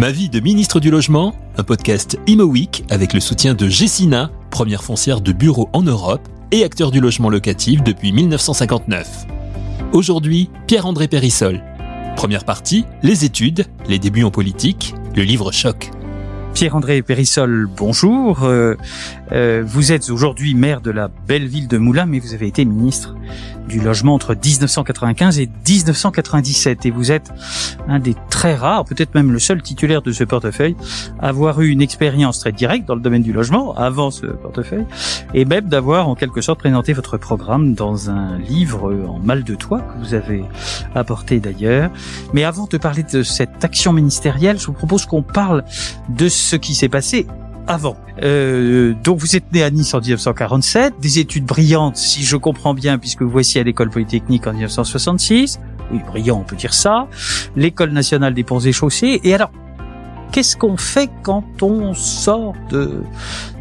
Ma vie de ministre du Logement, un podcast Imo Week avec le soutien de Gessina, première foncière de bureau en Europe et acteur du logement locatif depuis 1959. Aujourd'hui, Pierre-André Périssol. Première partie, les études, les débuts en politique, le livre choc. Pierre-André Périssol, bonjour. Euh, euh, vous êtes aujourd'hui maire de la belle ville de Moulins, mais vous avez été ministre du logement entre 1995 et 1997. Et vous êtes un des très rares, peut-être même le seul titulaire de ce portefeuille, à avoir eu une expérience très directe dans le domaine du logement avant ce portefeuille, et même d'avoir en quelque sorte présenté votre programme dans un livre en mal de toit que vous avez apporté d'ailleurs. Mais avant de parler de cette action ministérielle, je vous propose qu'on parle de ce qui s'est passé avant. Euh, donc vous êtes né à Nice en 1947, des études brillantes, si je comprends bien, puisque vous voici à l'école polytechnique en 1966. Oui, brillant, on peut dire ça. L'école nationale des ponts et chaussées. Et alors, qu'est-ce qu'on fait quand on sort de,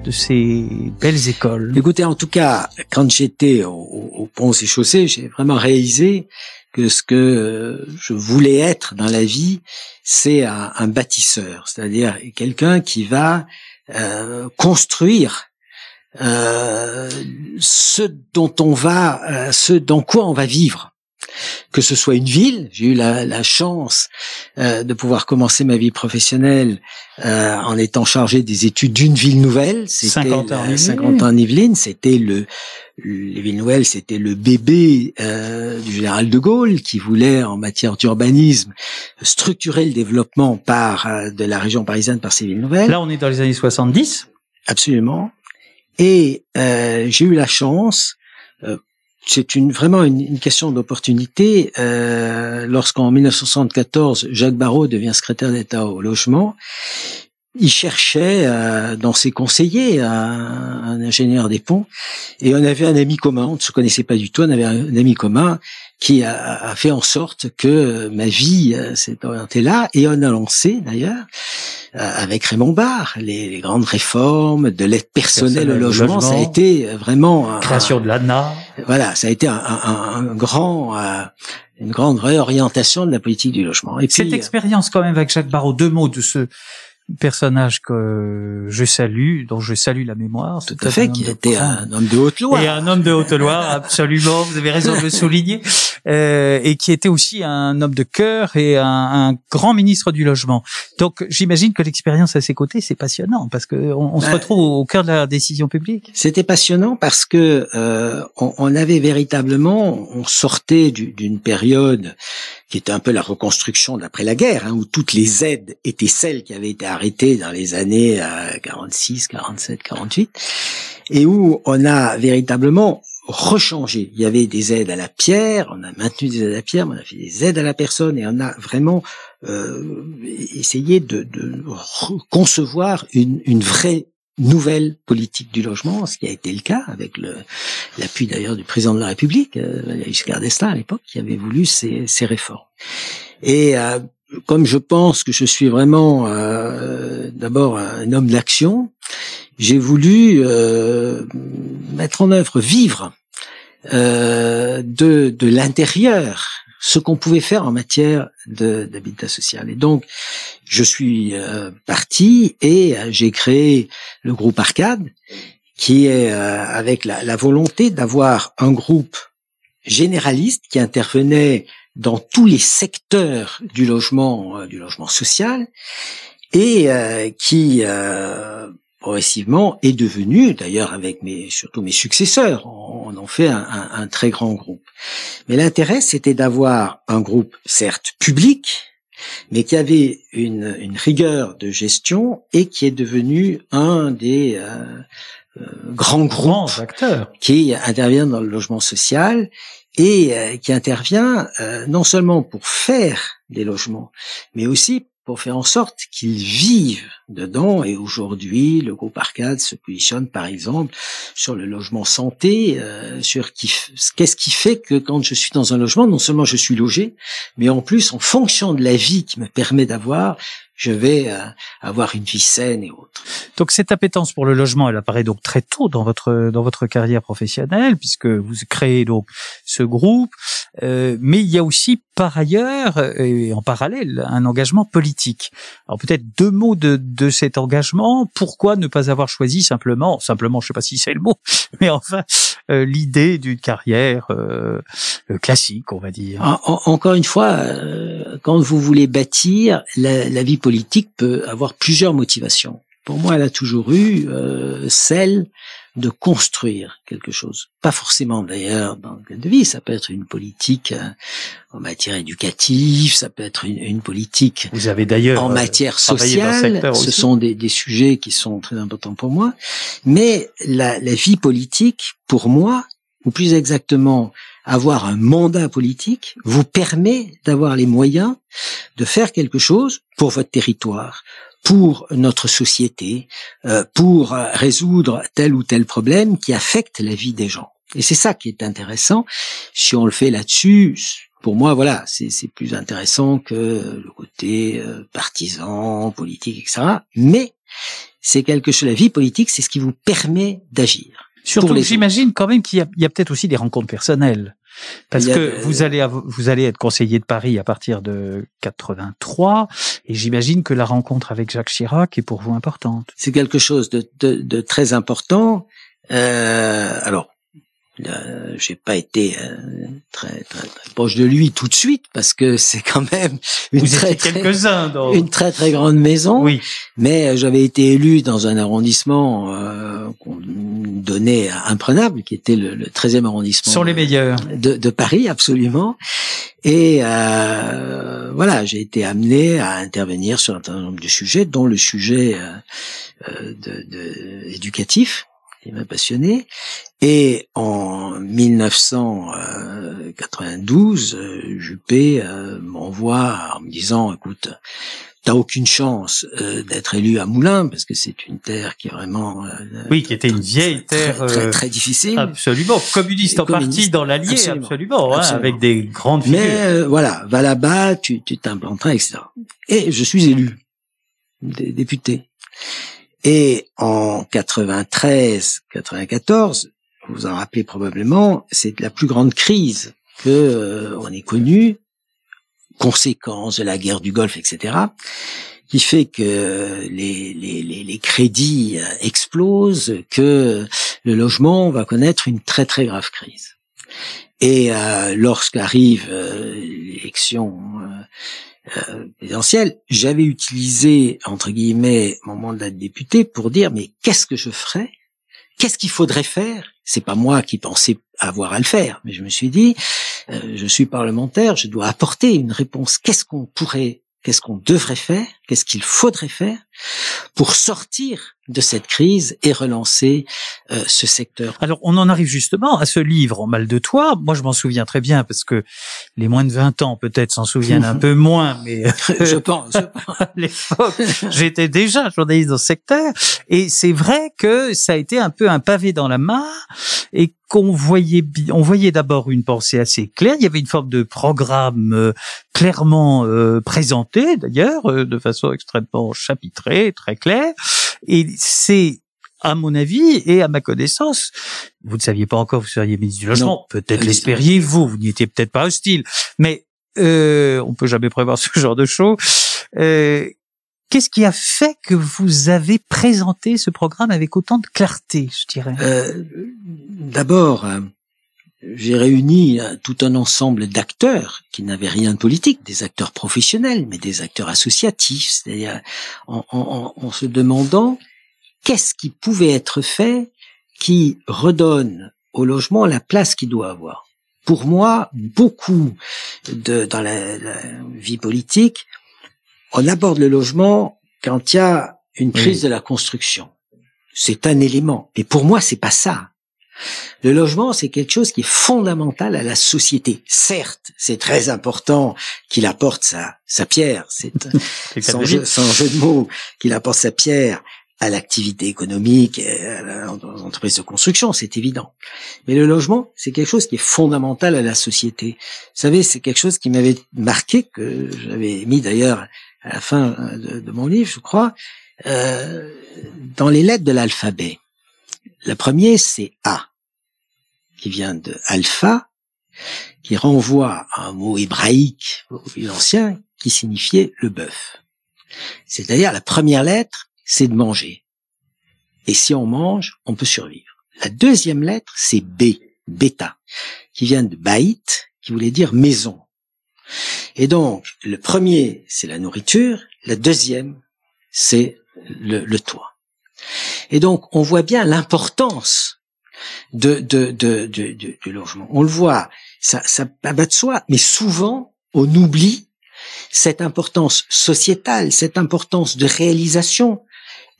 de ces belles écoles? Écoutez, en tout cas, quand j'étais au, au ponts et chaussées, j'ai vraiment réalisé que ce que je voulais être dans la vie, c'est un, un bâtisseur, c'est-à-dire quelqu'un qui va euh, construire euh, ce dont on va, euh, ce dans quoi on va vivre. Que ce soit une ville, j'ai eu la, la chance euh, de pouvoir commencer ma vie professionnelle euh, en étant chargé des études d'une ville nouvelle. C'était 50 ans, 50 ans Yvelines. C'était le les villes nouvelles, c'était le bébé euh, du général de Gaulle qui voulait, en matière d'urbanisme, structurer le développement par euh, de la région parisienne par ces villes nouvelles. Là, on est dans les années 70. Absolument. Et euh, j'ai eu la chance. Euh, c'est une vraiment une, une question d'opportunité. Euh, Lorsqu'en 1974, Jacques Barrault devient secrétaire d'État au logement, il cherchait euh, dans ses conseillers un, un, ingénieur des ponts et on avait un ami commun, on ne se connaissait pas du tout, on avait un, ami commun qui a, a fait en sorte que ma vie euh, s'est orientée là et on a lancé d'ailleurs euh, avec Raymond Barre les, les, grandes réformes de l'aide personnelle au logement, logement, ça a été vraiment création de l'ANA. Voilà, ça a été un, un grand une grande réorientation de la politique du logement. Et puis, cette expérience quand même avec Jacques Barrault, deux mots de ce personnage que je salue, dont je salue la mémoire. Tout à fait, qui était un homme de Haute-Loire. Et un homme de Haute-Loire, absolument, vous avez raison de le souligner. Euh, et qui était aussi un homme de cœur et un, un grand ministre du logement. Donc j'imagine que l'expérience à ses côtés, c'est passionnant, parce qu'on on se ben, retrouve au cœur de la décision publique. C'était passionnant parce que euh, on, on, avait véritablement, on sortait d'une période qui était un peu la reconstruction d'après la guerre, hein, où toutes les aides étaient celles qui avaient été arrêtées dans les années euh, 46, 47, 48, et où on a véritablement rechangé. Il y avait des aides à la pierre, on a maintenu des aides à la pierre, on a fait des aides à la personne, et on a vraiment euh, essayé de, de concevoir une, une vraie nouvelle politique du logement, ce qui a été le cas avec l'appui d'ailleurs du président de la République, euh, Giscard d'Estaing à l'époque, qui avait voulu ces, ces réformes. Et euh, comme je pense que je suis vraiment euh, d'abord un homme d'action, j'ai voulu euh, mettre en œuvre, vivre euh, de, de l'intérieur ce qu'on pouvait faire en matière d'habitat social. Et donc, je suis euh, parti et euh, j'ai créé le groupe Arcade, qui est euh, avec la, la volonté d'avoir un groupe généraliste qui intervenait dans tous les secteurs du logement, du logement social, et qui progressivement est devenu, d'ailleurs avec mes surtout mes successeurs, on, en fait un, un, un, très grand groupe. Mais l'intérêt, c'était d'avoir un groupe certes public, mais qui avait une, une, rigueur de gestion et qui est devenu un des euh, euh, grands groupes acteurs. qui intervient dans le logement social et euh, qui intervient euh, non seulement pour faire des logements, mais aussi pour faire en sorte qu'ils vivent dedans. Et aujourd'hui, le groupe Arcade se positionne, par exemple, sur le logement santé, euh, sur qu'est-ce qui fait que quand je suis dans un logement, non seulement je suis logé, mais en plus, en fonction de la vie qui me permet d'avoir, je vais euh, avoir une vie saine et autre. Donc cette appétence pour le logement, elle apparaît donc très tôt dans votre dans votre carrière professionnelle, puisque vous créez donc ce groupe. Euh, mais il y a aussi par ailleurs et en parallèle un engagement politique. Alors peut-être deux mots de, de cet engagement. Pourquoi ne pas avoir choisi simplement, simplement, je sais pas si c'est le mot, mais enfin euh, l'idée d'une carrière euh, classique, on va dire. encore une fois, quand vous voulez bâtir la, la vie politique politique peut avoir plusieurs motivations. Pour moi, elle a toujours eu euh, celle de construire quelque chose. Pas forcément d'ailleurs dans le cadre de vie, ça peut être une politique euh, en matière éducative, ça peut être une, politique Vous avez d'ailleurs en euh, matière sociale. Ce sont des, des, sujets qui sont très importants pour moi. Mais la, la vie politique, pour moi, ou plus exactement avoir un mandat politique vous permet d'avoir les moyens de faire quelque chose pour votre territoire, pour notre société, euh, pour résoudre tel ou tel problème qui affecte la vie des gens. Et c'est ça qui est intéressant. Si on le fait là-dessus, pour moi, voilà, c'est plus intéressant que le côté euh, partisan, politique, etc. Mais c'est quelque chose. La vie politique, c'est ce qui vous permet d'agir. Surtout, j'imagine quand même qu'il y a, a peut-être aussi des rencontres personnelles. Parce que vous allez vous allez être conseiller de Paris à partir de 83 et j'imagine que la rencontre avec Jacques Chirac est pour vous importante. C'est quelque chose de, de, de très important. Euh, alors euh, j'ai pas été euh, très, très, proche de lui tout de suite parce que c'est quand même une très très, une très très grande maison. Oui. Mais euh, j'avais été élu dans un arrondissement euh, qu'on donnait imprenable, qui était le, le 13e arrondissement. Sont les meilleurs de, de Paris, absolument. Et euh, voilà, j'ai été amené à intervenir sur un certain nombre de sujets, dont le sujet de, de éducatif qui m'a passionné. Et en 1992, euh, Juppé euh, m'envoie en me disant, écoute, t'as aucune chance euh, d'être élu à Moulins parce que c'est une terre qui est vraiment oui qui était une vieille terre très, très, difficile. absolument communiste en partie dans l'Allier absolument, hein, avec des grandes figures. mais voilà va là-bas tu tu t'implanteras etc et je suis élu député. Et en 93, 94, vous vous en rappelez probablement, c'est la plus grande crise que euh, on ait connue, conséquence de la guerre du Golfe, etc., qui fait que les, les, les, les crédits euh, explosent, que le logement va connaître une très très grave crise. Et euh, lorsqu'arrive euh, l'élection euh, présidentielle, j'avais utilisé, entre guillemets, mon mandat de député pour dire, mais qu'est-ce que je ferais Qu'est-ce qu'il faudrait faire? C'est pas moi qui pensais avoir à le faire, mais je me suis dit, euh, je suis parlementaire, je dois apporter une réponse. Qu'est-ce qu'on pourrait, qu'est-ce qu'on devrait faire? Qu'est-ce qu'il faudrait faire? Pour sortir de cette crise et relancer euh, ce secteur. Alors, on en arrive justement à ce livre en mal de toi. Moi, je m'en souviens très bien parce que les moins de 20 ans peut-être s'en souviennent un peu moins, mais je pense. à l'époque, j'étais déjà journaliste dans ce secteur et c'est vrai que ça a été un peu un pavé dans la mare et qu'on voyait on voyait d'abord une pensée assez claire. Il y avait une forme de programme euh, clairement euh, présenté, d'ailleurs, de façon extrêmement chapitrée, très claire. Et c'est à mon avis et à ma connaissance, vous ne saviez pas encore, vous seriez ministre du logement. Peut-être l'espériez-vous, vous, n'y étiez peut-être pas hostile, mais euh, on peut jamais prévoir ce genre de choses. Euh, Qu'est-ce qui a fait que vous avez présenté ce programme avec autant de clarté, je dirais? Euh, D'abord, euh, j'ai réuni euh, tout un ensemble d'acteurs qui n'avaient rien de politique, des acteurs professionnels, mais des acteurs associatifs, c'est-à-dire en, en, en, se demandant qu'est-ce qui pouvait être fait qui redonne au logement la place qu'il doit avoir. Pour moi, beaucoup de, dans la, la vie politique, on aborde le logement quand il y a une crise de la construction. C'est un élément. Et pour moi, c'est pas ça. Le logement, c'est quelque chose qui est fondamental à la société. Certes, c'est très important qu'il apporte sa, sa pierre, c'est sans, jeu, sans jeu de mots, qu'il apporte sa pierre à l'activité économique, à l'entreprise de construction, c'est évident. Mais le logement, c'est quelque chose qui est fondamental à la société. Vous savez, c'est quelque chose qui m'avait marqué, que j'avais mis d'ailleurs à la fin de, de, mon livre, je crois, euh, dans les lettres de l'alphabet. La première, c'est A, qui vient de alpha, qui renvoie à un mot hébraïque, ancien, qui signifiait le bœuf. C'est-à-dire la première lettre, c'est de manger. Et si on mange, on peut survivre. La deuxième lettre, c'est B, bêta, qui vient de baït, qui voulait dire maison. Et donc, le premier, c'est la nourriture, la deuxième, c'est le, toit. Et donc, on voit bien l'importance de, de, de, du logement. On le voit, ça, ça va de soi, mais souvent, on oublie cette importance sociétale, cette importance de réalisation.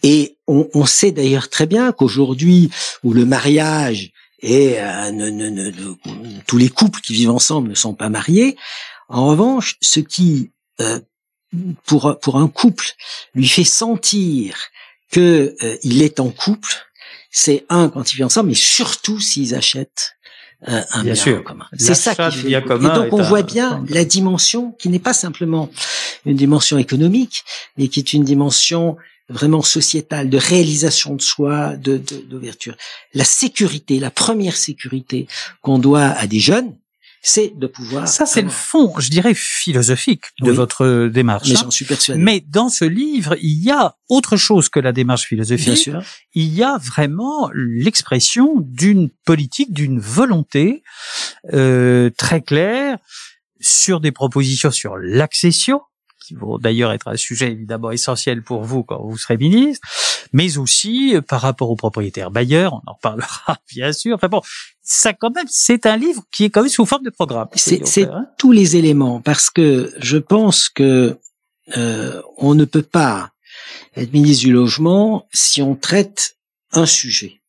Et on, on sait d'ailleurs très bien qu'aujourd'hui, où le mariage et euh, tous les couples qui vivent ensemble ne sont pas mariés, en revanche, ce qui euh, pour pour un couple lui fait sentir que euh, est en couple, c'est un quand ils vivent ensemble, mais surtout s'ils achètent euh, un bien, sûr. commun. C'est ça qui fait. Et donc on voit bien la dimension qui n'est pas simplement une dimension économique, mais qui est une dimension vraiment sociétale, de réalisation de soi, de d'ouverture. La sécurité, la première sécurité qu'on doit à des jeunes, c'est de pouvoir. Ça, c'est le fond, je dirais, philosophique de votre démarche. Mais j'en suis persuadé. Mais dans ce livre, il y a autre chose que la démarche philosophique. Bien sûr. Il y a vraiment l'expression d'une politique, d'une volonté euh, très claire sur des propositions sur l'accession, qui vont d'ailleurs être un sujet évidemment essentiel pour vous quand vous serez ministre, mais aussi euh, par rapport aux propriétaires bailleurs, on en reparlera bien sûr. Enfin bon, ça quand même, c'est un livre qui est quand même sous forme de programme. C'est hein. tous les éléments, parce que je pense que euh, on ne peut pas être ministre du logement si on traite un sujet.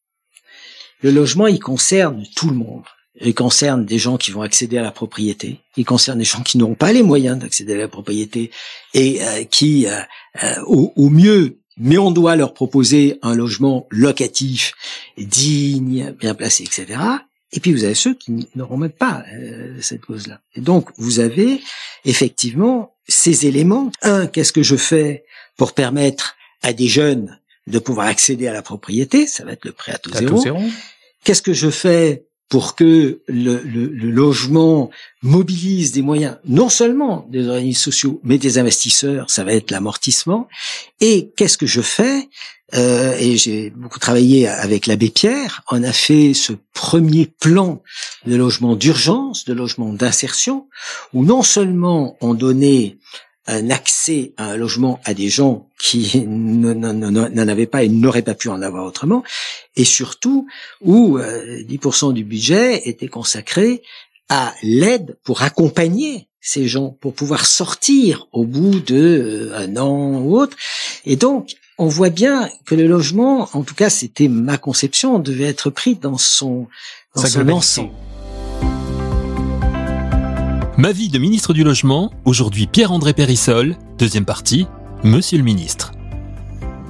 Le logement, il concerne tout le monde. Il concerne des gens qui vont accéder à la propriété. Il concerne des gens qui n'auront pas les moyens d'accéder à la propriété et euh, qui, euh, euh, au, au, mieux, mais on doit leur proposer un logement locatif digne, bien placé, etc. Et puis vous avez ceux qui n'auront même pas cette cause-là. Et donc vous avez effectivement ces éléments. Un, qu'est-ce que je fais pour permettre à des jeunes de pouvoir accéder à la propriété? Ça va être le prêt à taux zéro. Qu'est-ce que je fais pour que le, le, le, logement mobilise des moyens, non seulement des organismes sociaux, mais des investisseurs, ça va être l'amortissement. Et qu'est-ce que je fais? Euh, Et j'ai beaucoup travaillé avec l'abbé Pierre. On a fait ce premier plan de logement d'urgence, de logement d'insertion, où non seulement on donnait un accès à un logement à des gens qui n'en avaient pas et n'auraient pas pu en avoir autrement, et surtout où 10% euh, du budget était consacré à l'aide pour accompagner ces gens, pour pouvoir sortir au bout de euh, un an ou autre. Et donc, on voit bien que le logement, en tout cas, c'était ma conception, devait être pris dans son, dans son ensemble. Ma vie de ministre du Logement, aujourd'hui Pierre-André Périssol, deuxième partie, Monsieur le ministre.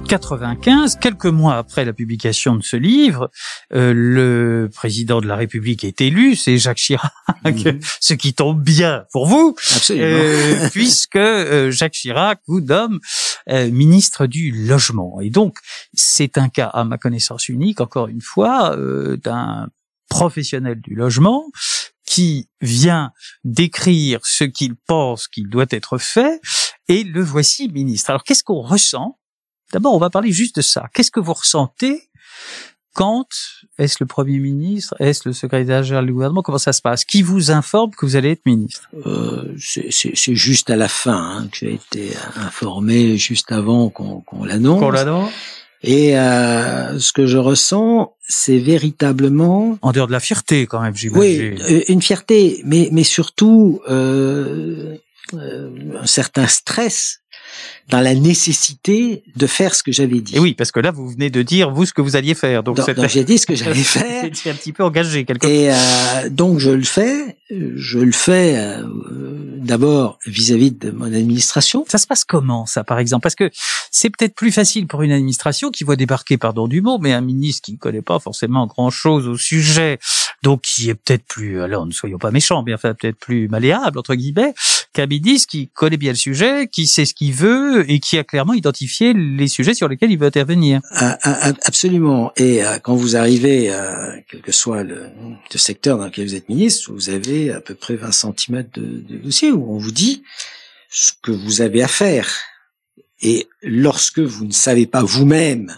95, quelques mois après la publication de ce livre, euh, le président de la République est élu, c'est Jacques Chirac, mhm. ce qui tombe bien pour vous, euh, puisque euh, Jacques Chirac vous nomme ministre du Logement. Et donc, c'est un cas, à ma connaissance unique, encore une fois, d'un professionnel du logement qui vient décrire ce qu'il pense qu'il doit être fait, et le voici ministre. Alors qu'est-ce qu'on ressent? D'abord, on va parler juste de ça. Qu'est-ce que vous ressentez quand est-ce le Premier ministre Est-ce le secrétaire général du gouvernement Comment ça se passe? Qui vous informe que vous allez être ministre? Euh, C'est juste à la fin hein, que j'ai été informé, juste avant qu'on l'annonce. Qu'on l'annonce et euh, ce que je ressens, c'est véritablement en dehors de la fierté quand même. Oui, euh, une fierté, mais mais surtout euh, euh, un certain stress dans la nécessité de faire ce que j'avais dit. Et oui, parce que là, vous venez de dire vous ce que vous alliez faire. Donc, donc j'ai dit ce que j'allais faire. C'est un petit peu engagé quelque Et euh, donc je le fais. Je le fais euh, d'abord vis-à-vis de mon administration. Ça se passe comment, ça, par exemple? Parce que c'est peut-être plus facile pour une administration qui voit débarquer, pardon du mot, mais un ministre qui ne connaît pas forcément grand-chose au sujet, donc qui est peut-être plus, alors ne soyons pas méchants, bien enfin peut-être plus malléable, entre guillemets, ministre qui connaît bien le sujet, qui sait ce qu'il veut et qui a clairement identifié les sujets sur lesquels il veut intervenir. Ah, ah, absolument. Et euh, quand vous arrivez, quel que soit le, secteur dans lequel vous êtes ministre, vous avez à peu près 20 cm de, de dossier où on vous dit ce que vous avez à faire. Et lorsque vous ne savez pas vous-même,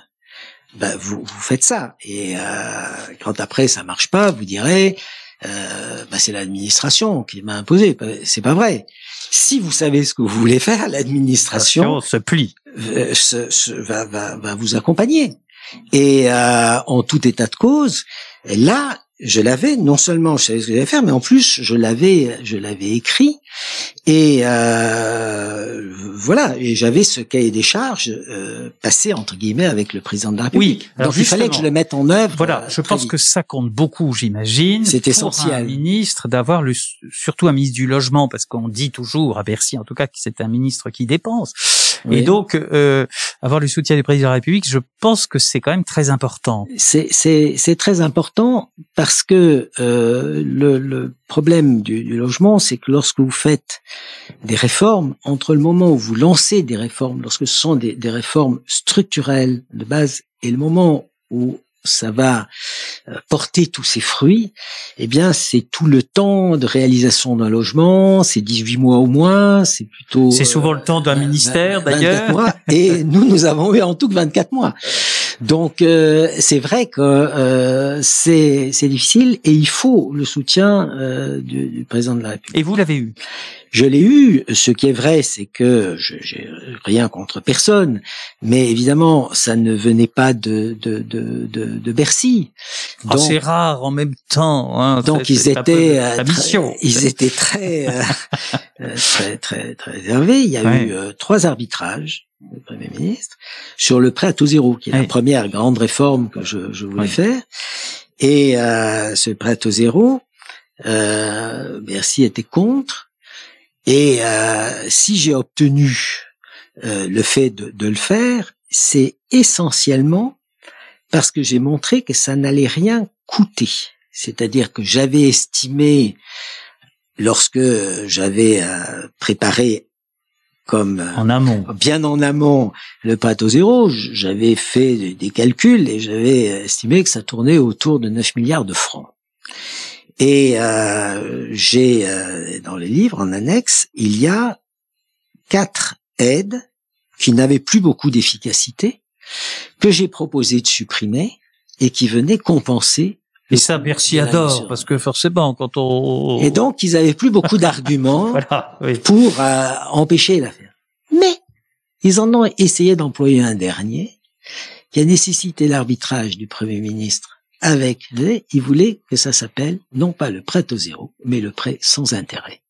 ben vous, vous faites ça. Et euh, quand après ça marche pas, vous direz euh, ben c'est l'administration qui m'a imposé. Ben, c'est pas vrai. Si vous savez ce que vous voulez faire, l'administration se plie, euh, va, va, va, vous accompagner. Et euh, en tout état de cause, là, je l'avais non seulement je savais ce que j'allais faire, mais en plus je l'avais je l'avais écrit et euh, voilà et j'avais ce cahier des charges euh, passé entre guillemets avec le président de la République. Oui, donc il fallait que je le mette en œuvre. Voilà, je pense que ça compte beaucoup, j'imagine. C'est essentiel. Un ministre d'avoir le surtout un ministre du logement parce qu'on dit toujours à Bercy en tout cas que c'est un ministre qui dépense. Et donc, euh, avoir le soutien du président de la République, je pense que c'est quand même très important. C'est très important parce que euh, le, le, problème du, du logement, c'est que lorsque vous faites des réformes, entre le moment où vous lancez des réformes, lorsque ce sont des, des réformes structurelles de base, et le moment où ça va porter tous ses fruits, eh bien, c'est tout le temps de réalisation d'un logement, c'est 18 mois au moins, c'est plutôt... C'est souvent le temps d'un euh, ministère, d'ailleurs. Et nous, nous avons eu en tout que 24 mois. Donc, euh, c'est vrai que c'est difficile et il faut le soutien du, du président de la République. Et vous l'avez eu? Je l'ai eu. Ce qui est vrai, c'est que je j'ai rien contre personne, mais évidemment, ça ne venait pas de de de de, de Bercy. Ah, c'est rare en même temps. Hein, donc ils étaient euh, très, ils étaient très euh, euh, très très très réservés. Il y a eu trois arbitrages du Premier ministre sur le prêt à taux zéro, qui est la première grande réforme que je, je voulais faire. Et ce prêt à taux zéro, Bercy était contre. Et euh, si j'ai obtenu euh, le fait de, de le faire, c'est essentiellement parce que j'ai montré que ça n'allait rien coûter. C'est-à-dire que j'avais estimé, lorsque j'avais euh, préparé comme en amont, bien en amont, le plateau zéro, j'avais fait des calculs et j'avais estimé que ça tournait autour de 9 milliards de francs. Et euh, j'ai euh, dans le livre, en annexe, il y a quatre aides qui n'avaient plus beaucoup d'efficacité, que j'ai proposé de supprimer et qui venaient compenser. Et ça, merci adore, parce que forcément, quand on... Et donc, ils avaient plus beaucoup d'arguments pour euh, empêcher l'affaire. Mais, ils en ont essayé d'employer un dernier, qui a nécessité l'arbitrage du Premier ministre avec les, il voulait que ça s'appelle non pas le prêt au zéro, mais le prêt sans intérêt.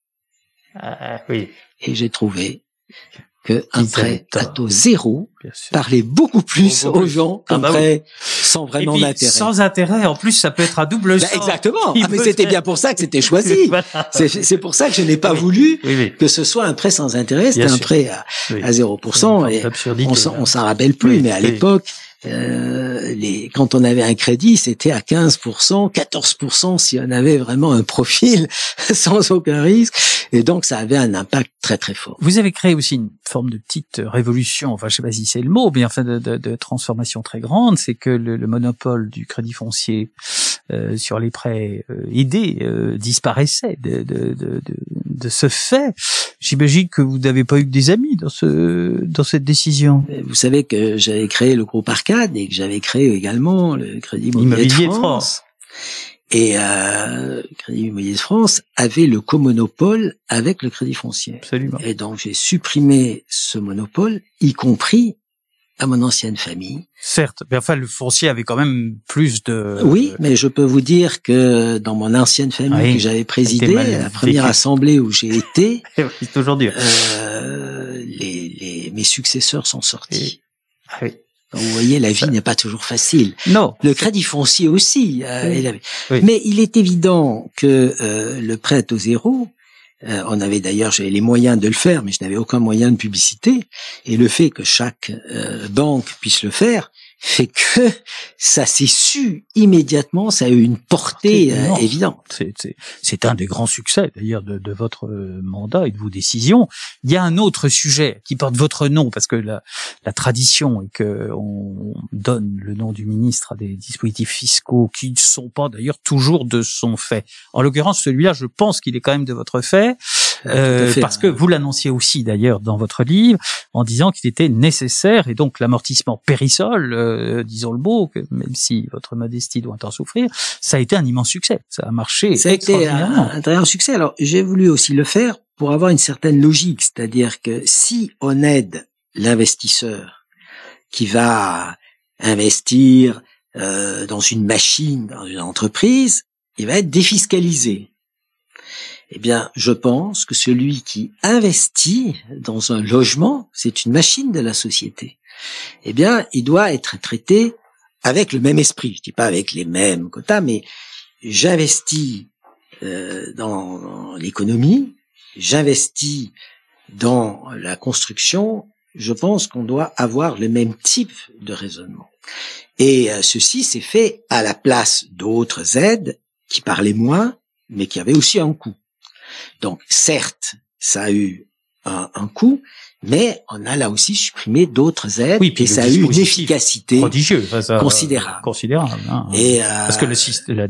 Ah, oui. Et j'ai trouvé que un prêt à taux zéro parlait beaucoup plus aux gens qu'un ah bah prêt sans vraiment d'intérêt. Sans intérêt, en plus, ça peut être à double bah, exactement. Ah, mais c'était bien pour ça que c'était choisi. C'est pour ça que je n'ai pas voulu que ce soit un prêt sans intérêt. C'était un prêt à, à 0%. Et on s'en rappelle plus, mais à l'époque, euh, les, quand on avait un crédit, c'était à 15%, 14% si on avait vraiment un profil sans aucun risque. Et donc, ça avait un impact très, très fort. Vous avez créé aussi une forme de petite révolution, enfin, je sais pas si c'est le mot, mais enfin, de, de, de transformation très grande. C'est que le, le, monopole du crédit foncier euh, sur les prêts euh, aidés euh, disparaissait de, de, de, de, ce fait. J'imagine que vous n'avez pas eu que des amis dans ce dans cette décision. Vous savez que j'avais créé le groupe Arcade et que j'avais créé également le Crédit Immobilier, de France. Et euh, le Crédit Immobilier de France avait le co-monopole avec le Crédit Foncier. Absolument. Et donc j'ai supprimé ce monopole, y compris à mon ancienne famille. Certes, mais enfin le foncier avait quand même plus de. Oui, mais je peux vous dire que dans mon ancienne famille que j'avais présidée, la première assemblée où j'ai été, c'est toujours dur. Euh, les, les, mes successeurs sont sortis. Ah oui. Donc, vous voyez, la vie n'est pas toujours facile. Non. Le crédit foncier aussi. Euh, Mais il est évident que euh, le prêt au zéro Euh, on avait d'ailleurs, j'avais les moyens de le faire, mais je n'avais aucun moyen de publicité. Et le fait que chaque euh, banque puisse le faire fait que ça s'est su immédiatement, ça a eu une portée euh, évidente. C'est un des grands succès d'ailleurs de, de, votre mandat et de vos décisions. Il y a un autre sujet qui porte votre nom parce que la, la tradition est que on donne le nom du ministre à des dispositifs fiscaux qui ne sont pas d'ailleurs toujours de son fait. En l'occurrence, celui-là, je pense qu'il est quand même de votre fait. Euh, parce que vous l'annonciez aussi d'ailleurs dans votre livre en disant qu'il était nécessaire et donc l'amortissement périsol, euh, disons le mot, que même si votre modestie doit en souffrir, ça a été un immense succès. Ça a marché. Ça a été un, un très grand succès. Alors j'ai voulu aussi le faire pour avoir une certaine logique, c'est-à-dire que si on aide l'investisseur qui va investir euh, dans une machine, dans une entreprise, il va être défiscalisé. Eh bien, je pense que celui qui investit dans un logement, c'est une machine de la société. Eh bien, il doit être traité avec le même esprit. Je dis pas avec les mêmes quotas, mais j'investis euh, dans l'économie, j'investis dans la construction. Je pense qu'on doit avoir le même type de raisonnement. Et euh, ceci s'est fait à la place d'autres aides qui parlaient moins, mais qui avaient aussi un coût. Donc, certes, ça a eu un, un coût, mais on a là aussi supprimé d'autres aides oui, et ça a eu une efficacité considérable. Considérable. Hein. et euh, Parce que le, la,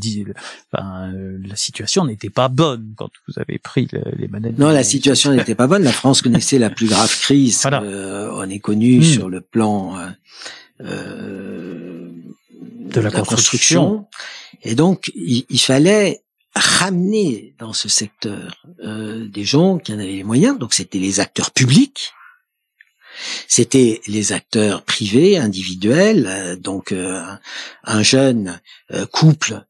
enfin, la situation n'était pas bonne quand vous avez pris les manettes. Non, la situation n'était pas bonne. La France connaissait la plus grave crise. Voilà. Euh, on est connu hmm. sur le plan euh, euh, de la, construction. Et donc, il, fallait ramener dans ce secteur euh, des gens qui en avaient les moyens. Donc, c'était les acteurs publics, c'était les acteurs privés, individuels. Euh, donc, euh, un jeune couple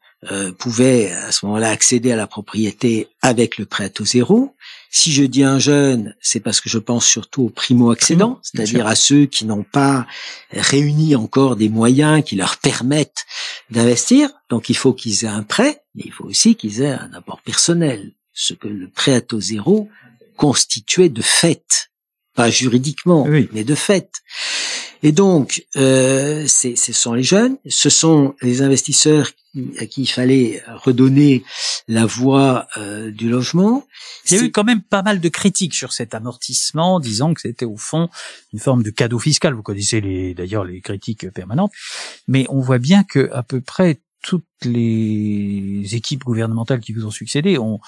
pouvait à ce moment-là accéder à la propriété avec le prêt à zéro. Si je dis un jeune, c'est parce que je pense surtout aux primo-accédants, c'est-à-dire à ceux qui n'ont pas réuni encore des moyens qui leur permettent d'investir. Donc il faut qu'ils aient un prêt, mais il faut aussi qu'ils aient un apport personnel, ce que le prêt à taux zéro constituait de fait, pas juridiquement, mais de fait. Et donc, euh, ce sont les jeunes, ce sont les investisseurs à qui il fallait redonner la voie euh, du logement. Il y a eu quand même pas mal de critiques sur cet amortissement, disant que c'était au fond une forme de cadeau fiscal. Vous connaissez les, d'ailleurs les critiques permanentes, mais on voit bien que à peu près toutes les équipes gouvernementales qui vous ont succédé ont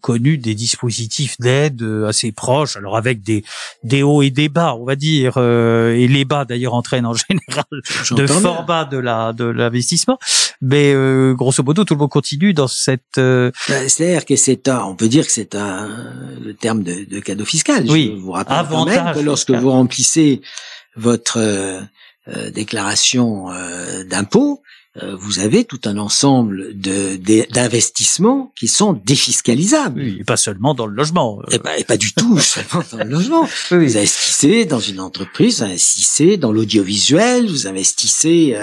connu des dispositifs d'aide assez proches, alors avec des, des hauts et des bas, on va dire, euh, et les bas d'ailleurs entraînent en général de fort bas de la de l'investissement, mais euh, grosso modo tout le monde continue dans cette. Ben, c'est-à-dire que c'est un, on peut dire que c'est un le terme de, de cadeau fiscal. Oui. Vous rappelle quand même que lorsque vous remplissez votre euh, déclaration euh, d'impôt, euh, vous avez tout un ensemble de d'investissements qui sont défiscalisables. Oui, et pas seulement dans le logement. Et, pas, et pas du tout seulement dans le logement. Oui. Vous investissez dans une entreprise, vous investissez dans l'audiovisuel, vous investissez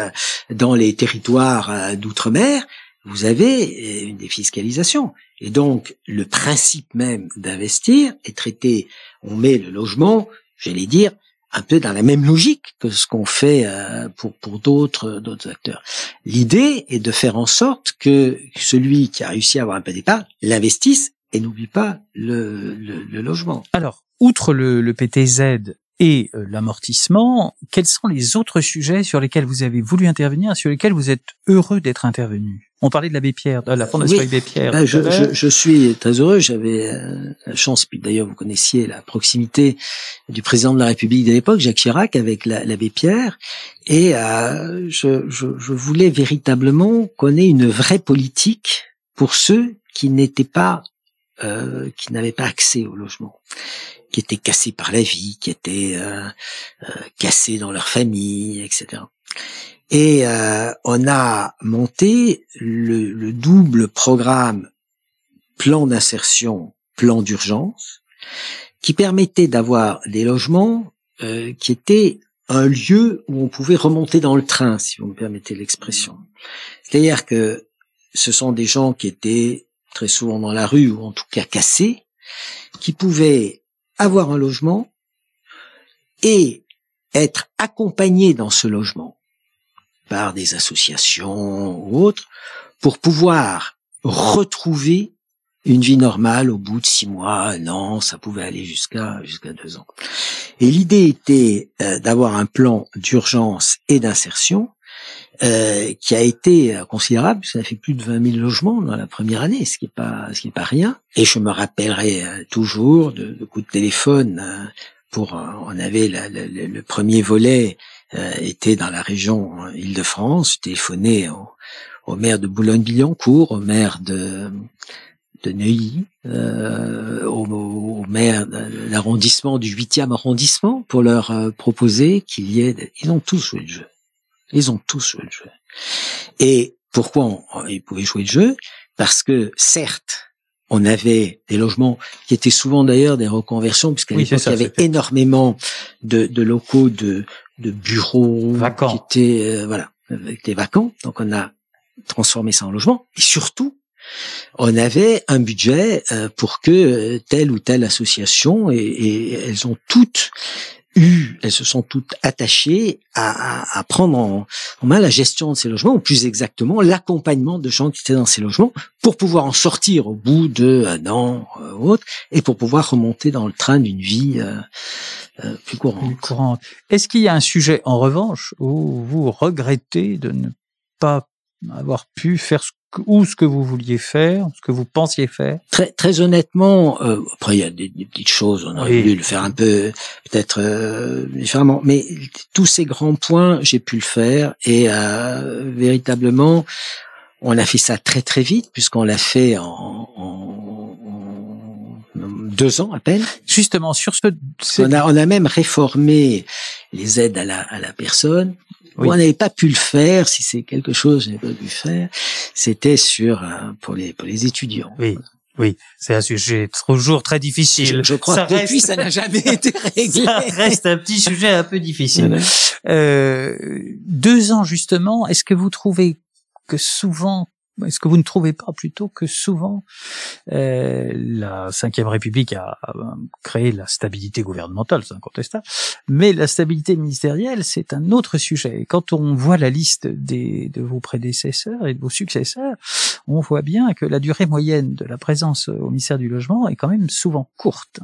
dans les territoires d'outre-mer. Vous avez une défiscalisation. Et donc, le principe même d'investir est traité, on met le logement, j'allais dire, un peu dans la même logique que ce qu'on fait euh, pour pour d'autres d'autres acteurs. L'idée est de faire en sorte que celui qui a réussi à avoir un peu d'épargne l'investisse et n'oublie pas le, le, logement. Alors, outre le, le PTZ et euh, l'amortissement, quels sont les autres sujets sur lesquels vous avez voulu intervenir, sur lesquels vous êtes heureux d'être intervenu? On parlait de l'abbé Pierre, de la Fondation Abbé Pierre. Ben, je, je, je, suis très heureux. J'avais euh, la chance, puis d'ailleurs vous connaissiez la proximité du président de la République de l'époque, Jacques Chirac, avec l'abbé Pierre, et euh, je, je voulais véritablement qu'on ait une vraie politique pour ceux qui n'étaient pas, euh, qui n'avaient pas accès au logement qui étaient cassés par la vie, qui étaient euh, euh, cassés dans leur famille, etc. Et euh, on a monté le, le double programme plan d'insertion, plan d'urgence, qui permettait d'avoir des logements euh, qui étaient un lieu où on pouvait remonter dans le train, si vous me permettez l'expression. C'est-à-dire que ce sont des gens qui étaient très souvent dans la rue ou en tout cas cassés, qui pouvaient avoir un logement et être accompagnés dans ce logement par des associations ou autres pour pouvoir retrouver une vie normale au bout de six mois, un an, ça pouvait aller jusqu'à jusqu'à deux ans. Et l'idée était euh, d'avoir un plan d'urgence et d'insertion euh, qui a été considérable. Ça a fait plus de 20 000 logements dans la première année, ce qui est pas ce qui est pas rien. Et je me rappellerai euh, toujours de, de, coups de téléphone pour on avait le premier volet était dans la région Île-de-France. Je téléphonais au, au maire de Boulogne-Billancourt, au maire de de Neuilly, euh, au, maire de l'arrondissement du 8e arrondissement pour leur euh, proposer qu'il y ait... Ils ont tous joué le jeu. Ils ont tous joué le jeu. Et pourquoi ils pouvaient jouer le jeu? Parce que certes, on avait des logements qui étaient souvent d'ailleurs des reconversions, puisqu'à l'époque il y avait énormément de, de, locaux de, de bureaux vacants. qui étaient euh, voilà, étaient vacants. Donc on a transformé ça en logement. Et surtout, on avait un budget euh, pour que euh, telle ou telle association, et, elles ont toutes elles se sont toutes attachées à, prendre en, main la gestion de ces logements, ou plus exactement l'accompagnement de gens qui étaient dans ces logements, pour pouvoir en sortir au bout de un an euh, ou autre, et pour pouvoir remonter dans le train d'une vie plus courante. Plus courante. Est-ce qu'il y a un sujet, en revanche, où vous regrettez de ne pas avoir pu faire ce ou ce que vous vouliez faire, ce que vous pensiez faire. Très, très honnêtement, euh, après il y a des, petites choses, on aurait voulu le faire un peu peut-être euh, différemment, mais tous ces grands points, j'ai pu le faire et euh, véritablement, on a fait ça très très vite puisqu'on l'a fait en, en, deux ans à peine. Justement sur ce, on a on a même réformé les aides à la à la personne on n'avait pas pu le faire, si c'est quelque chose que n'avait pas pu faire, c'était sur euh, pour les pour les étudiants. Oui. Oui, c'est un sujet toujours très difficile. Je, crois ça que depuis, ça n'a jamais été réglé. Ça reste un petit sujet un peu difficile. Euh, deux ans justement, est-ce que vous trouvez que souvent est-ce que vous ne trouvez pas plutôt que souvent euh, la Ve République a, créé la stabilité gouvernementale, c'est incontestable, mais la stabilité ministérielle, c'est un autre sujet. Et quand on voit la liste des, de vos prédécesseurs et de vos successeurs, on voit bien que la durée moyenne de la présence au ministère du Logement est quand même souvent courte.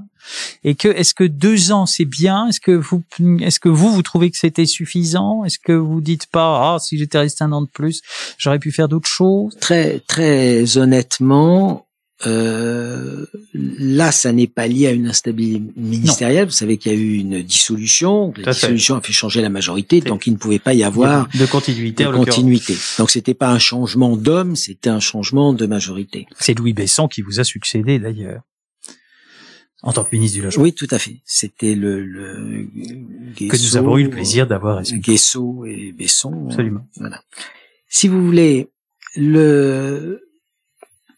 Et que est-ce que deux ans c'est bien? Est-ce que vous est-ce que vous vous trouvez que c'était suffisant? Est-ce que vous dites pas ah si j'étais resté un an de plus j'aurais pu faire d'autres choses très très honnêtement, euh, là, ça n'est pas lié à une instabilité ministérielle. Vous savez qu'il y a eu une dissolution. La dissolution a fait changer la majorité, donc il ne pouvait pas y avoir de continuité. De continuité. Donc c'était pas un changement d'homme, c'était un changement de majorité. C'est Louis Besson qui vous a succédé d'ailleurs. En tant que ministre du Logement. Oui, tout à fait. C'était le, le que nous avons eu le plaisir d'avoir. Guesso et Besson. Absolument. Voilà. Si vous voulez, le,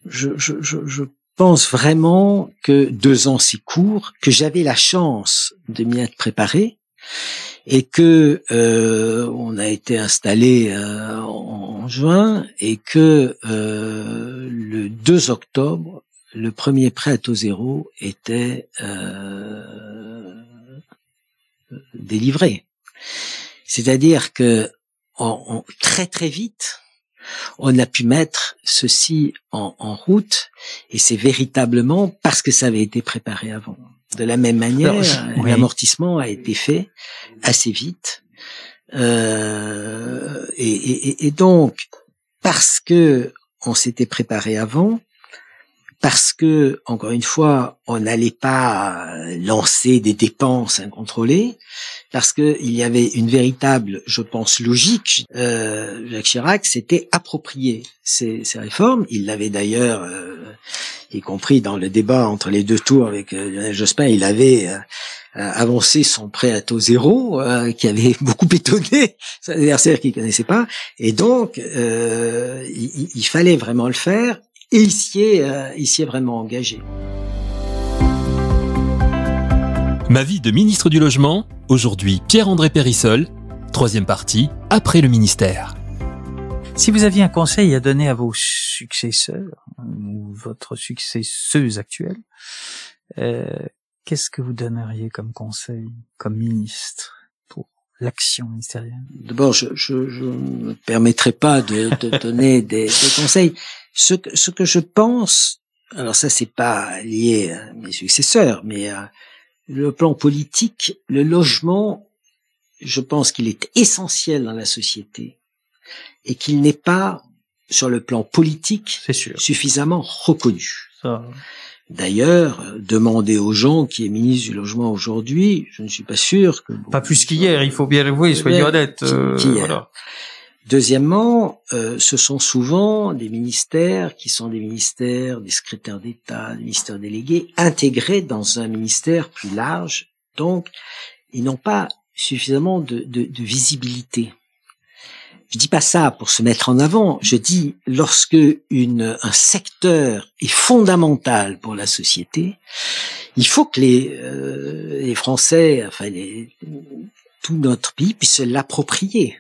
je, je, je, pense vraiment que deux ans c'est court, que j'avais la chance de m'y être préparé et que euh, on a été installé euh, en, juin et que euh, le 2 octobre, le premier prêt à taux zéro était euh, délivré. C'est-à-dire que en, très très vite, on a pu mettre ceci en, route et c'est véritablement parce que ça avait été préparé avant. De la même manière, l'amortissement a été fait assez vite. Euh, et, donc, parce que on s'était préparé avant, parce que, encore une fois, on n'allait pas lancer des dépenses incontrôlées, parce que il y avait une véritable, je pense, logique. Euh, Jacques Chirac s'était approprié ces, ces, réformes. Il l'avait d'ailleurs, euh, y compris dans le débat entre les deux tours avec euh, Lionel Jospin, il avait euh, avancé son prêt à taux zéro, euh, qui avait beaucoup étonné son adversaire qui connaissait pas. Et donc, il, il fallait vraiment le faire et il s'y est, euh, est vraiment engagé. Ma vie de ministre du Logement, aujourd'hui Pierre-André Périssol, troisième partie, après le ministère. Si vous aviez un conseil à donner à vos successeur ou votre successeuse actuelle, euh, qu'est-ce que vous donneriez comme conseil, comme ministre pour l'action ministérielle? D'abord, je, je, je ne me permettrai pas de, de donner des, des, conseils. Ce que, ce que je pense, alors ça c'est pas lié à mes successeurs, mais à le plan politique, le logement, je pense qu'il est essentiel dans la société et qu'il n'est pas sur le plan politique suffisamment reconnu. Ça. D'ailleurs, demander aux gens qui est ministre du logement aujourd'hui, je ne suis pas sûr que... Pas plus qu'hier, il faut bien l'avouer, soyez honnête. Euh, voilà. Deuxièmement, euh, ce sont souvent des ministères qui sont des ministères, des secrétaires d'État, des ministères délégués, intégrés dans un ministère plus large. Donc, ils n'ont pas suffisamment de, de, de visibilité. Je dis pas ça pour se mettre en avant. Je dis lorsque une, un secteur est fondamental pour la société, il faut que les, euh, les Français, enfin les, tout notre pays puisse l'approprier.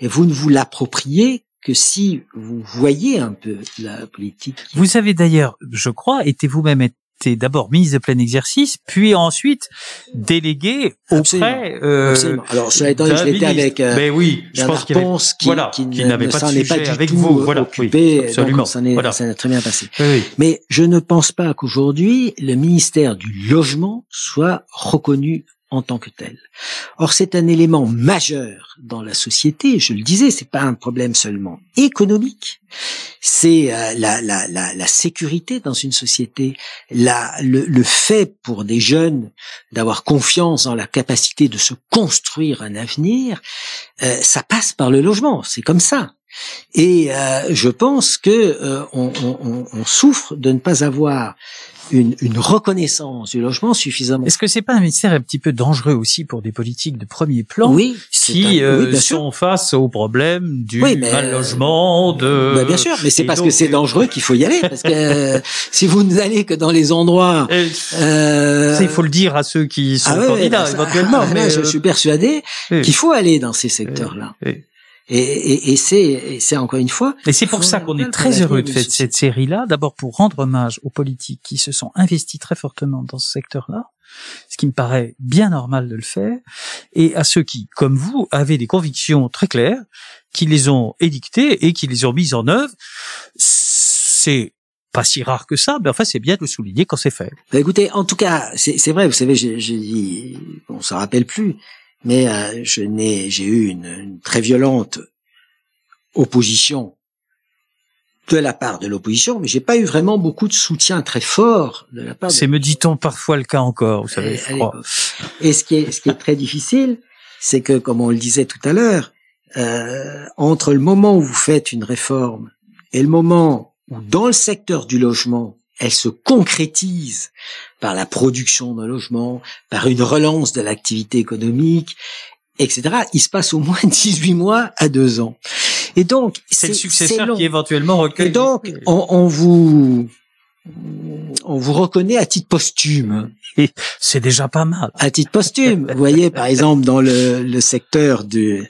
Et vous ne vous l'appropriez que si vous voyez un peu la politique. Vous avez d'ailleurs, je crois, été vous-même d'abord ministre de plein exercice, puis ensuite délégué auprès. Euh, Absolument. Alors cela étant, je l'étais avec. Euh, Mais oui, je pense qu'il qui, voilà, qui, n'avait pas de sujet avec vous. Voilà, occupé, oui, absolument. Donc ça, voilà. très bien passé. Oui. Mais je ne pense pas qu'aujourd'hui le ministère du logement soit reconnu en tant que tel. Or, c'est un élément majeur dans la société. Je le disais, c'est pas un problème seulement économique. C'est euh, la, la, la, la, sécurité dans une société, la, le, le fait pour des jeunes d'avoir confiance dans la capacité de se construire un avenir. Euh, ça passe par le logement. C'est comme ça. Et euh, je pense que euh, on, on, on, souffre de ne pas avoir une, une reconnaissance du logement suffisamment. Est-ce que c'est pas un ministère un petit peu dangereux aussi pour des politiques de premier plan Oui, si euh, sont face au problème du mal logement, de. Bah, bien sûr, mais c'est parce que c'est dangereux qu'il faut y aller. Parce que euh, si vous n'allez que dans les endroits, euh... il faut le dire à ceux qui sont ah candidats éventuellement. Ah, mais je euh, suis persuadé qu'il faut aller dans ces secteurs-là. Et, et, et c'est, encore une fois. Et c'est pour ça qu'on est très heureux de faire cette série-là. D'abord pour rendre hommage aux politiques qui se sont investis très fortement dans ce secteur-là, ce qui me paraît bien normal de le faire, et à ceux qui, comme vous, avaient des convictions très claires, qui les ont édictées et qui les ont mises en œuvre. C'est pas si rare que ça, mais enfin c'est bien de le souligner quand c'est fait. Bah écoutez, en tout cas, c'est vrai, vous savez, j'ai dit, on s'en rappelle plus, mais euh, je n'ai, j'ai eu une, une, très violente opposition de la part de l'opposition, mais j'ai pas eu vraiment beaucoup de soutien très fort de la part. C'est me dit-on parfois le cas encore, vous savez. Je crois. Et ce qui est, ce qui est très difficile, c'est que, comme on le disait tout à l'heure, euh, entre le moment où vous faites une réforme et le moment où, dans le secteur du logement, elle se concrétise par la production d'un logement, par une relance de l'activité économique, etc. Il se passe au moins 18 mois à deux ans. Et donc, c'est le successeur qui éventuellement recueille. Et donc, on, on, vous on vous reconnaît à titre posthume. C'est déjà pas mal. À titre posthume. vous voyez, par exemple, dans le, le secteur de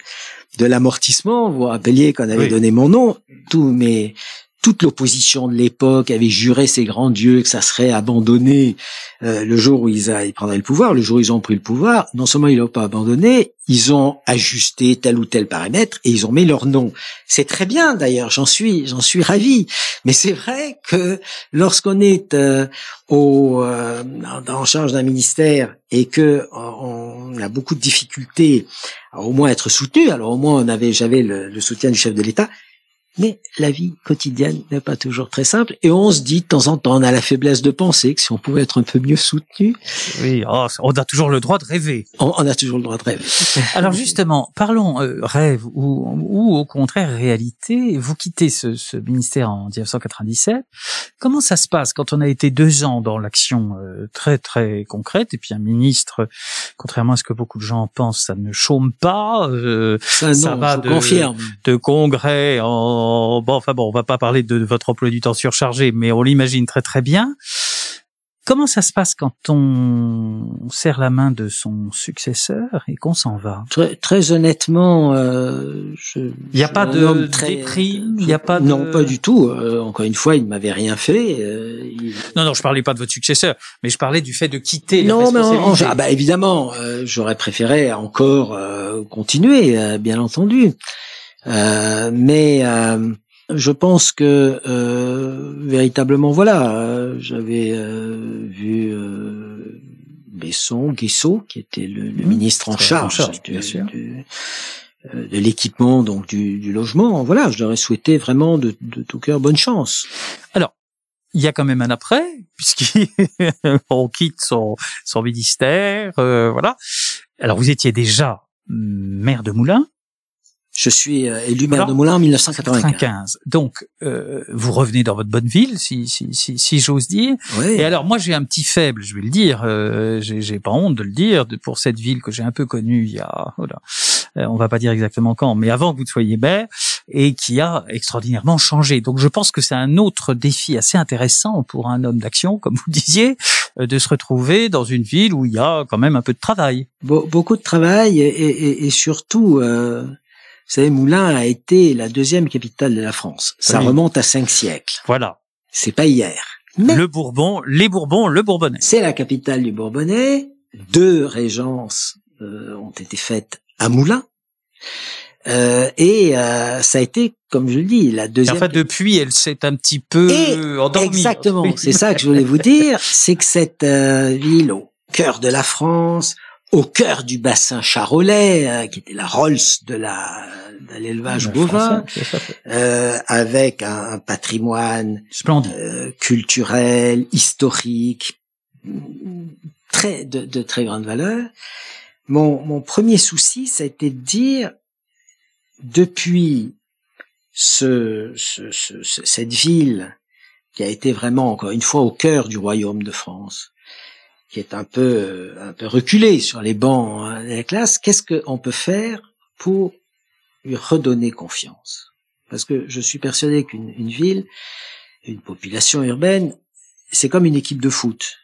de l'amortissement, vous vous rappeliez qu'on avait donné mon nom, tous mes toute l'opposition de l'époque avait juré ses grands dieux que ça serait abandonné euh, le jour où ils, a, ils, prendraient le pouvoir. Le jour où ils ont pris le pouvoir, non seulement ils l'ont pas abandonné, ils ont ajusté tel ou tel paramètre et ils ont mis leur nom. C'est très bien d'ailleurs, j'en suis, j'en suis ravi. Mais c'est vrai que lorsqu'on est euh, au, euh, en charge d'un ministère et que on a beaucoup de difficultés à au moins être soutenu, alors au moins on avait, j'avais le, le soutien du chef de l'État, mais la vie quotidienne n'est pas toujours très simple et on se dit de temps en temps, on a la faiblesse de penser que si on pouvait être un peu mieux soutenu. Oui, oh, on a toujours le droit de rêver. On, a toujours le droit de rêver. Alors justement, parlons euh, rêve ou, ou au contraire réalité. Vous quittez ce, ce, ministère en 1997. Comment ça se passe quand on a été deux ans dans l'action euh, très très concrète et puis un ministre, contrairement à ce que beaucoup de gens pensent, ça ne chôme pas. Euh, ça, ça va de, de congrès en bon, enfin bon, on va pas parler de votre emploi du temps surchargé, mais on l'imagine très très bien. Comment ça se passe quand on serre la main de son successeur et qu'on s'en va? Très, très honnêtement, euh, il n'y a pas de très, déprime, il n'y a pas de... non pas du tout. Euh, encore une fois, il ne m'avait rien fait. Euh, non, non, je parlais pas de votre successeur, mais je parlais du fait de quitter. Non, mais ah bah évidemment, j'aurais préféré encore continuer, bien entendu. Mais je pense que euh, véritablement, voilà, euh, j'avais euh, vu Besson, Guissot, qui était le, mmh. ministre en charge, de l'équipement, donc du, du, logement. Voilà, je leur ai souhaité vraiment de, de tout cœur bonne chance. Alors, il y a quand même un après, puisqu'on quitte son, son ministère, voilà. Alors, vous étiez déjà maire de Moulins, je suis euh, élu maire de Moulins en 1995. Donc, euh, vous revenez dans votre bonne ville, si, si, si, si j'ose dire. Oui. Et alors, moi, j'ai un petit faible, je vais le dire. Euh, j'ai pas honte de le dire pour cette ville que j'ai un peu connue il y a, voilà, euh, on va pas dire exactement quand, mais avant que vous soyez maire, et qui a extraordinairement changé. Donc, je pense que c'est un autre défi assez intéressant pour un homme d'action, comme vous disiez, euh, de se retrouver dans une ville où il y a quand même un peu de travail. Be beaucoup de travail et, et, et surtout. Euh vous savez, Moulins a été la deuxième capitale de la France. Ça remonte à cinq siècles. Voilà. C'est pas hier. le Bourbon, les Bourbons, le Bourbonnais. C'est la capitale du Bourbonnais. Deux régences euh, ont été faites à Moulins. Euh, et euh, ça a été, comme je le dis, la deuxième. En fait, depuis, elle s'est un petit peu endormie. Exactement, c'est ça que je voulais vous dire, c'est que cette ville au cœur de la France, au cœur du bassin charolais, qui était la Rolls de la l'élevage bovin, euh, avec un, patrimoine euh, culturel, historique, très de, de, très grande valeur. Mon, mon premier souci, ça a été de dire, depuis ce, ce, ce, cette ville qui a été vraiment, encore une fois, au cœur du royaume de France, qui est un peu, un peu reculé sur les bancs hein, de la classe, qu'est-ce qu'on peut faire pour lui redonner confiance? Parce que je suis persuadé qu'une ville, une population urbaine, c'est comme une équipe de foot.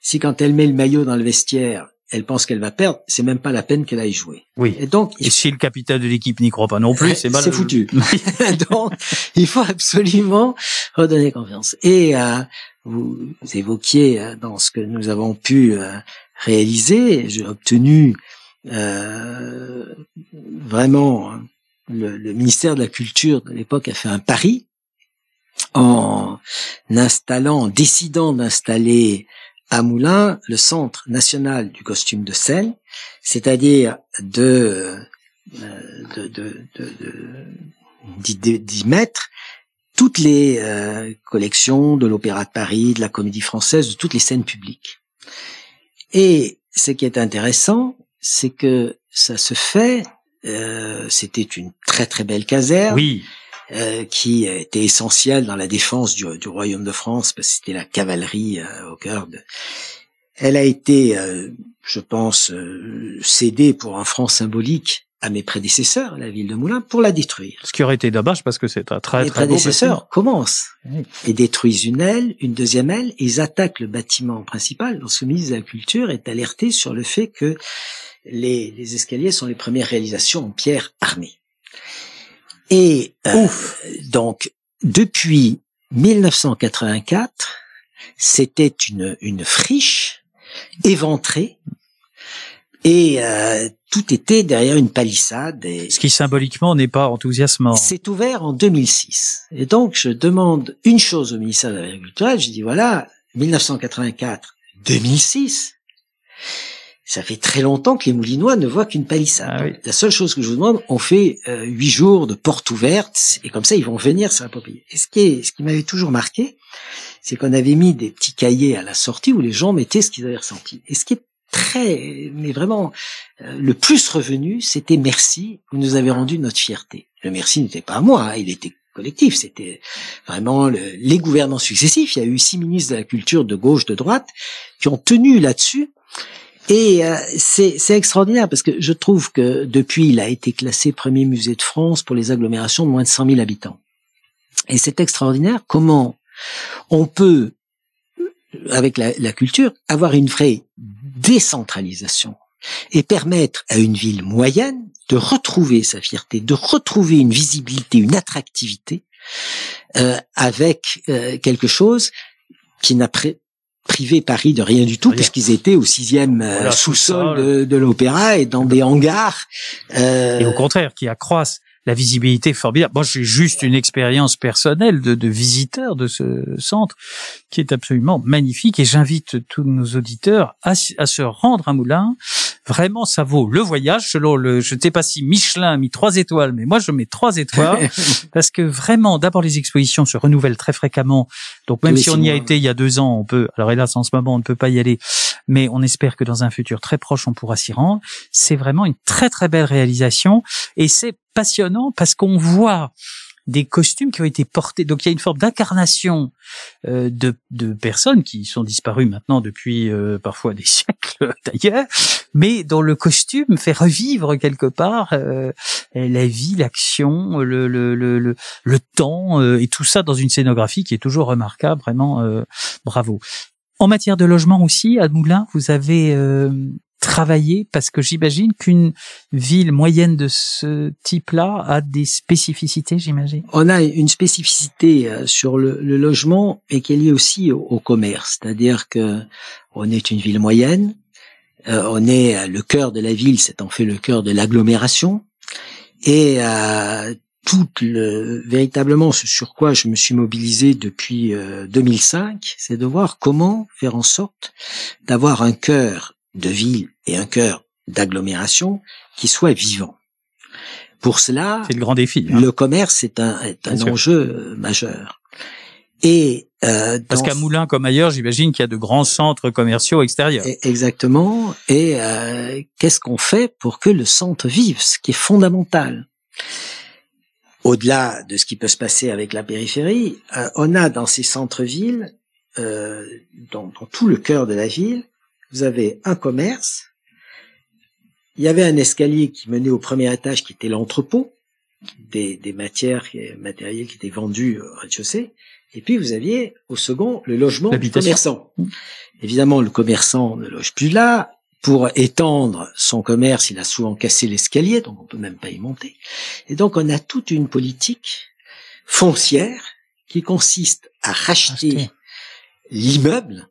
Si quand elle met le maillot dans le vestiaire, elle pense qu'elle va perdre, c'est même pas la peine qu'elle aille jouer. Oui. Et donc, et si le capitaine de l'équipe n'y croit pas non plus, c'est mal. C'est foutu. donc, il faut absolument redonner confiance. Et euh, vous, évoquiez euh, dans ce que nous avons pu euh, réaliser, j'ai obtenu euh, vraiment le, ministère de la Culture de l'époque a fait un pari en installant, en décidant d'installer à Moulins le Centre national du costume de scène, c'est-à-dire de euh, d'y mettre toutes les euh, collections de l'Opéra de Paris, de la Comédie Française, de toutes les scènes publiques. Et ce qui est intéressant, c'est que ça se fait euh, c'était une très très belle caserne. Oui. Euh, qui était essentielle dans la défense du, du, royaume de France parce que c'était la cavalerie euh, au cœur de. Elle a été, euh, je pense, euh, cédée pour un franc symbolique à mes prédécesseurs, la ville de Moulins, pour la détruire. Ce qui aurait été dommage parce que c'est un très mes très prédécesseurs commencent et détruisent une aile, une deuxième aile, ils attaquent le bâtiment principal. Lorsque le ministre de la Culture est alerté sur le fait que les, les, escaliers sont les premières réalisations en pierre armée. Et euh, donc, depuis 1984, c'était une, une friche éventrée et euh, tout était derrière une palissade. Et Ce qui symboliquement n'est pas enthousiasmant. C'est ouvert en 2006. Et donc je demande une chose au ministère de l'Agriculture. Je dis voilà, 1984, 2006 ça fait très longtemps que les Moulinois ne voient qu'une palissade. Ah la seule chose que je vous demande, on fait euh, huit jours de porte ouverte et comme ça ils vont venir propriété. Et ce qui est, ce qui m'avait toujours marqué, c'est qu'on avait mis des petits cahiers à la sortie où les gens mettaient ce qu'ils avaient ressenti. Et ce qui est très, mais vraiment euh, le plus revenu, c'était merci, vous nous avez rendu notre fierté. Le merci n'était pas à moi, hein, il était collectif, c'était vraiment les gouvernants successifs. Il y a eu six ministres de la culture de gauche, de droite, qui ont tenu là-dessus et euh, c'est extraordinaire parce que je trouve que depuis, il a été classé premier musée de France pour les agglomérations de moins de 100 000 habitants. Et c'est extraordinaire comment on peut avec la, la culture, avoir une vraie décentralisation et permettre à une ville moyenne de retrouver sa fierté, de retrouver une visibilité, une attractivité euh, avec euh, quelque chose qui n'a privé Paris de rien du tout, puisqu'ils étaient au sixième euh, sous-sol de, de l'opéra et dans des hangars. Euh, et au contraire, qui accroissent la visibilité formidable. Moi, j'ai juste une expérience personnelle de, de, visiteur de ce centre qui est absolument magnifique et j'invite tous nos auditeurs à, à, se rendre à Moulins. Vraiment, ça vaut le voyage. Selon le, je ne sais pas si Michelin a mis trois étoiles, mais moi, je mets trois étoiles parce que vraiment, d'abord, les expositions se renouvellent très fréquemment. Donc, même si on y a été il y a deux ans, on peut, alors hélas, en ce moment, on ne peut pas y aller, mais on espère que dans un futur très proche, on pourra s'y rendre. C'est vraiment une très, très belle réalisation et c'est passionnant parce qu'on voit des costumes qui ont été portés. Donc il y a une forme d'incarnation euh, de, de, personnes qui sont disparues maintenant depuis euh, parfois des siècles d'ailleurs, mais dont le costume fait revivre quelque part euh, la vie, l'action, le, le, le, le, le temps euh, et tout ça dans une scénographie qui est toujours remarquable. Vraiment, euh, bravo. En matière de logement aussi, à Moulins, vous avez travailler parce que j'imagine qu'une ville moyenne de ce type-là a des spécificités, j'imagine. On a une spécificité euh, sur le, logement et qui est liée aussi au, commerce, c'est-à-dire que on est une ville moyenne, euh, on est le cœur de la ville, c'est en fait le cœur de l'agglomération et euh, tout le, véritablement ce sur quoi je me suis mobilisé depuis 2005, c'est de voir comment faire en sorte d'avoir un cœur de ville et un cœur d'agglomération qui soit vivant. Pour cela, c'est le grand défi. Hein. Le commerce est un, est un enjeu majeur. Et euh, parce qu'à Moulins comme ailleurs, j'imagine qu'il y a de grands centres commerciaux extérieurs. Exactement. Et euh, qu'est-ce qu'on fait pour que le centre vive, ce qui est fondamental? Au-delà de ce qui peut se passer avec la périphérie, euh, on a dans ces centres-villes, euh, dans, dans, tout le cœur de la ville, vous avez un commerce, il y avait un escalier qui menait au premier étage qui était l'entrepôt des, des matières matériels qui étaient vendus au rez-de-chaussée. Et puis vous aviez au second le logement du commerçant. Évidemment, le commerçant ne loge plus là. Pour étendre son commerce, il a souvent cassé l'escalier, donc on peut même pas y monter. Et donc on a toute une politique foncière qui consiste à racheter l'immeuble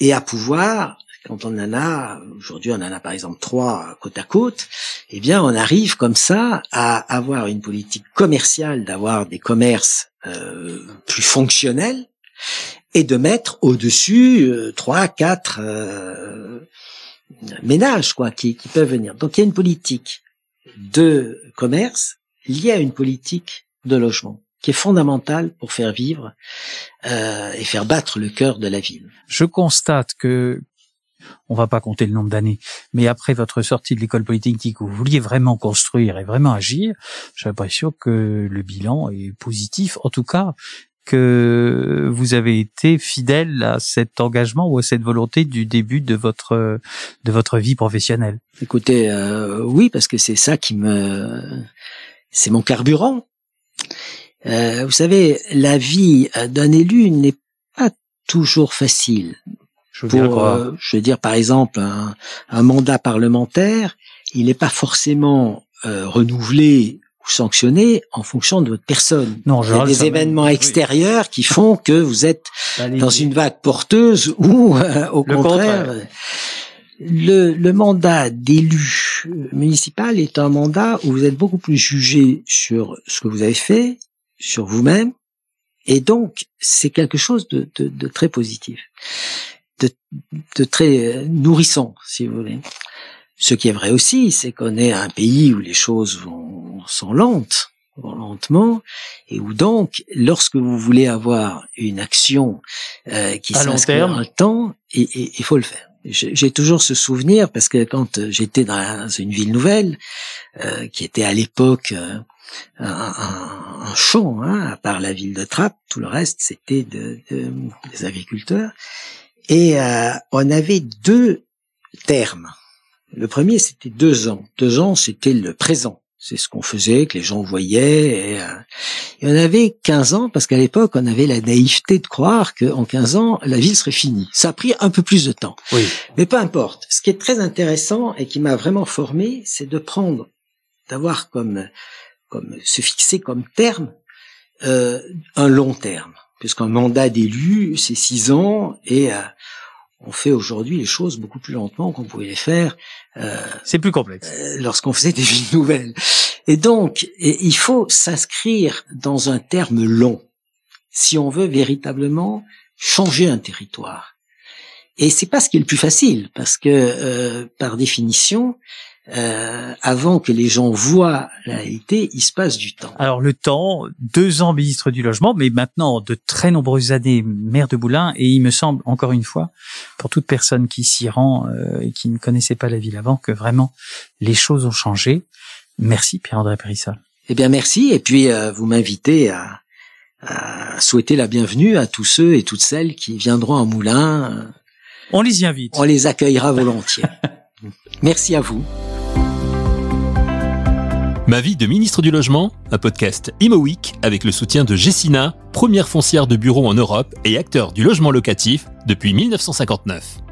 et à pouvoir, quand on en a, aujourd'hui on en a par exemple trois côte à côte, eh bien on arrive comme ça à avoir une politique commerciale, d'avoir des commerces euh, plus fonctionnels et de mettre au-dessus euh, trois, quatre euh, ménages quoi qui, qui peuvent venir. Donc il y a une politique de commerce liée à une politique de logement qui est fondamental pour faire vivre euh, et faire battre le cœur de la ville. Je constate que on va pas compter le nombre d'années, mais après votre sortie de l'école politique, où vous vouliez vraiment construire et vraiment agir, j'ai l'impression que le bilan est positif. En tout cas, que vous avez été fidèle à cet engagement ou à cette volonté du début de votre de votre vie professionnelle. Écoutez, euh, oui, parce que c'est ça qui me, c'est mon carburant. Euh, vous savez, la vie d'un élu n'est pas toujours facile. Je veux, dire, euh, je veux dire, par exemple, un, mandat parlementaire, il n'est pas forcément euh, renouvelé ou sanctionné en fonction de votre personne. Non, il y a des événements extérieurs qui font que vous êtes dans une vague porteuse ou, au contraire. Le, le, mandat d'élu municipal est un mandat où vous êtes beaucoup plus jugé sur ce que vous avez fait, sur vous-même. Et donc, c'est quelque chose de, de, de, très positif, de, de très euh, nourrissant, si vous voulez. Ce qui est vrai aussi, c'est qu'on est un pays où les choses vont, sont lentes, vont lentement, et où donc, lorsque vous voulez avoir une action euh, qui s'inscrit dans le temps, il faut le faire. J'ai toujours ce souvenir parce que quand j'étais dans une ville nouvelle, euh, qui était à l'époque euh, un, un, champ, hein, à part la ville de Trappes, tout le reste c'était de, des agriculteurs. Et euh, on avait deux termes. Le premier c'était deux ans. Deux ans c'était le présent. C'est ce qu'on faisait, que les gens voyaient. Et, euh, on avait 15 ans, parce qu'à l'époque, on avait la naïveté de croire qu'en 15 ans, la ville serait finie. Ça a pris un peu plus de temps. Oui. Mais peu importe. Ce qui est très intéressant et qui m'a vraiment formé, c'est de prendre, d'avoir comme, comme se fixer comme terme euh, un long terme. Puisqu'un mandat d'élu, c'est six ans et euh, on fait aujourd'hui les choses beaucoup plus lentement qu'on pouvait les faire. Euh, c'est plus complexe. Euh, lorsqu'on faisait des villes nouvelles. Et donc, il faut s'inscrire dans un terme long si on veut véritablement changer un territoire. Et c'est pas ce qui est le plus facile, parce que euh, par définition, euh, avant que les gens voient la réalité, il se passe du temps. Alors le temps, deux ans ministre du logement, mais maintenant de très nombreuses années maire de Boulin, et il me semble encore une fois, pour toute personne qui s'y rend euh, et qui ne connaissait pas la ville avant, que vraiment les choses ont changé. Merci Pierre-André Périssol. Eh bien merci, et puis euh, vous m'invitez à, à, souhaiter la bienvenue à tous ceux et toutes celles qui viendront à Moulin. On les y invite. On les accueillera volontiers. merci à vous. Ma vie de ministre du Logement, un podcast Imo avec le soutien de Gessina, première foncière de bureau en Europe et acteur du logement locatif depuis 1959.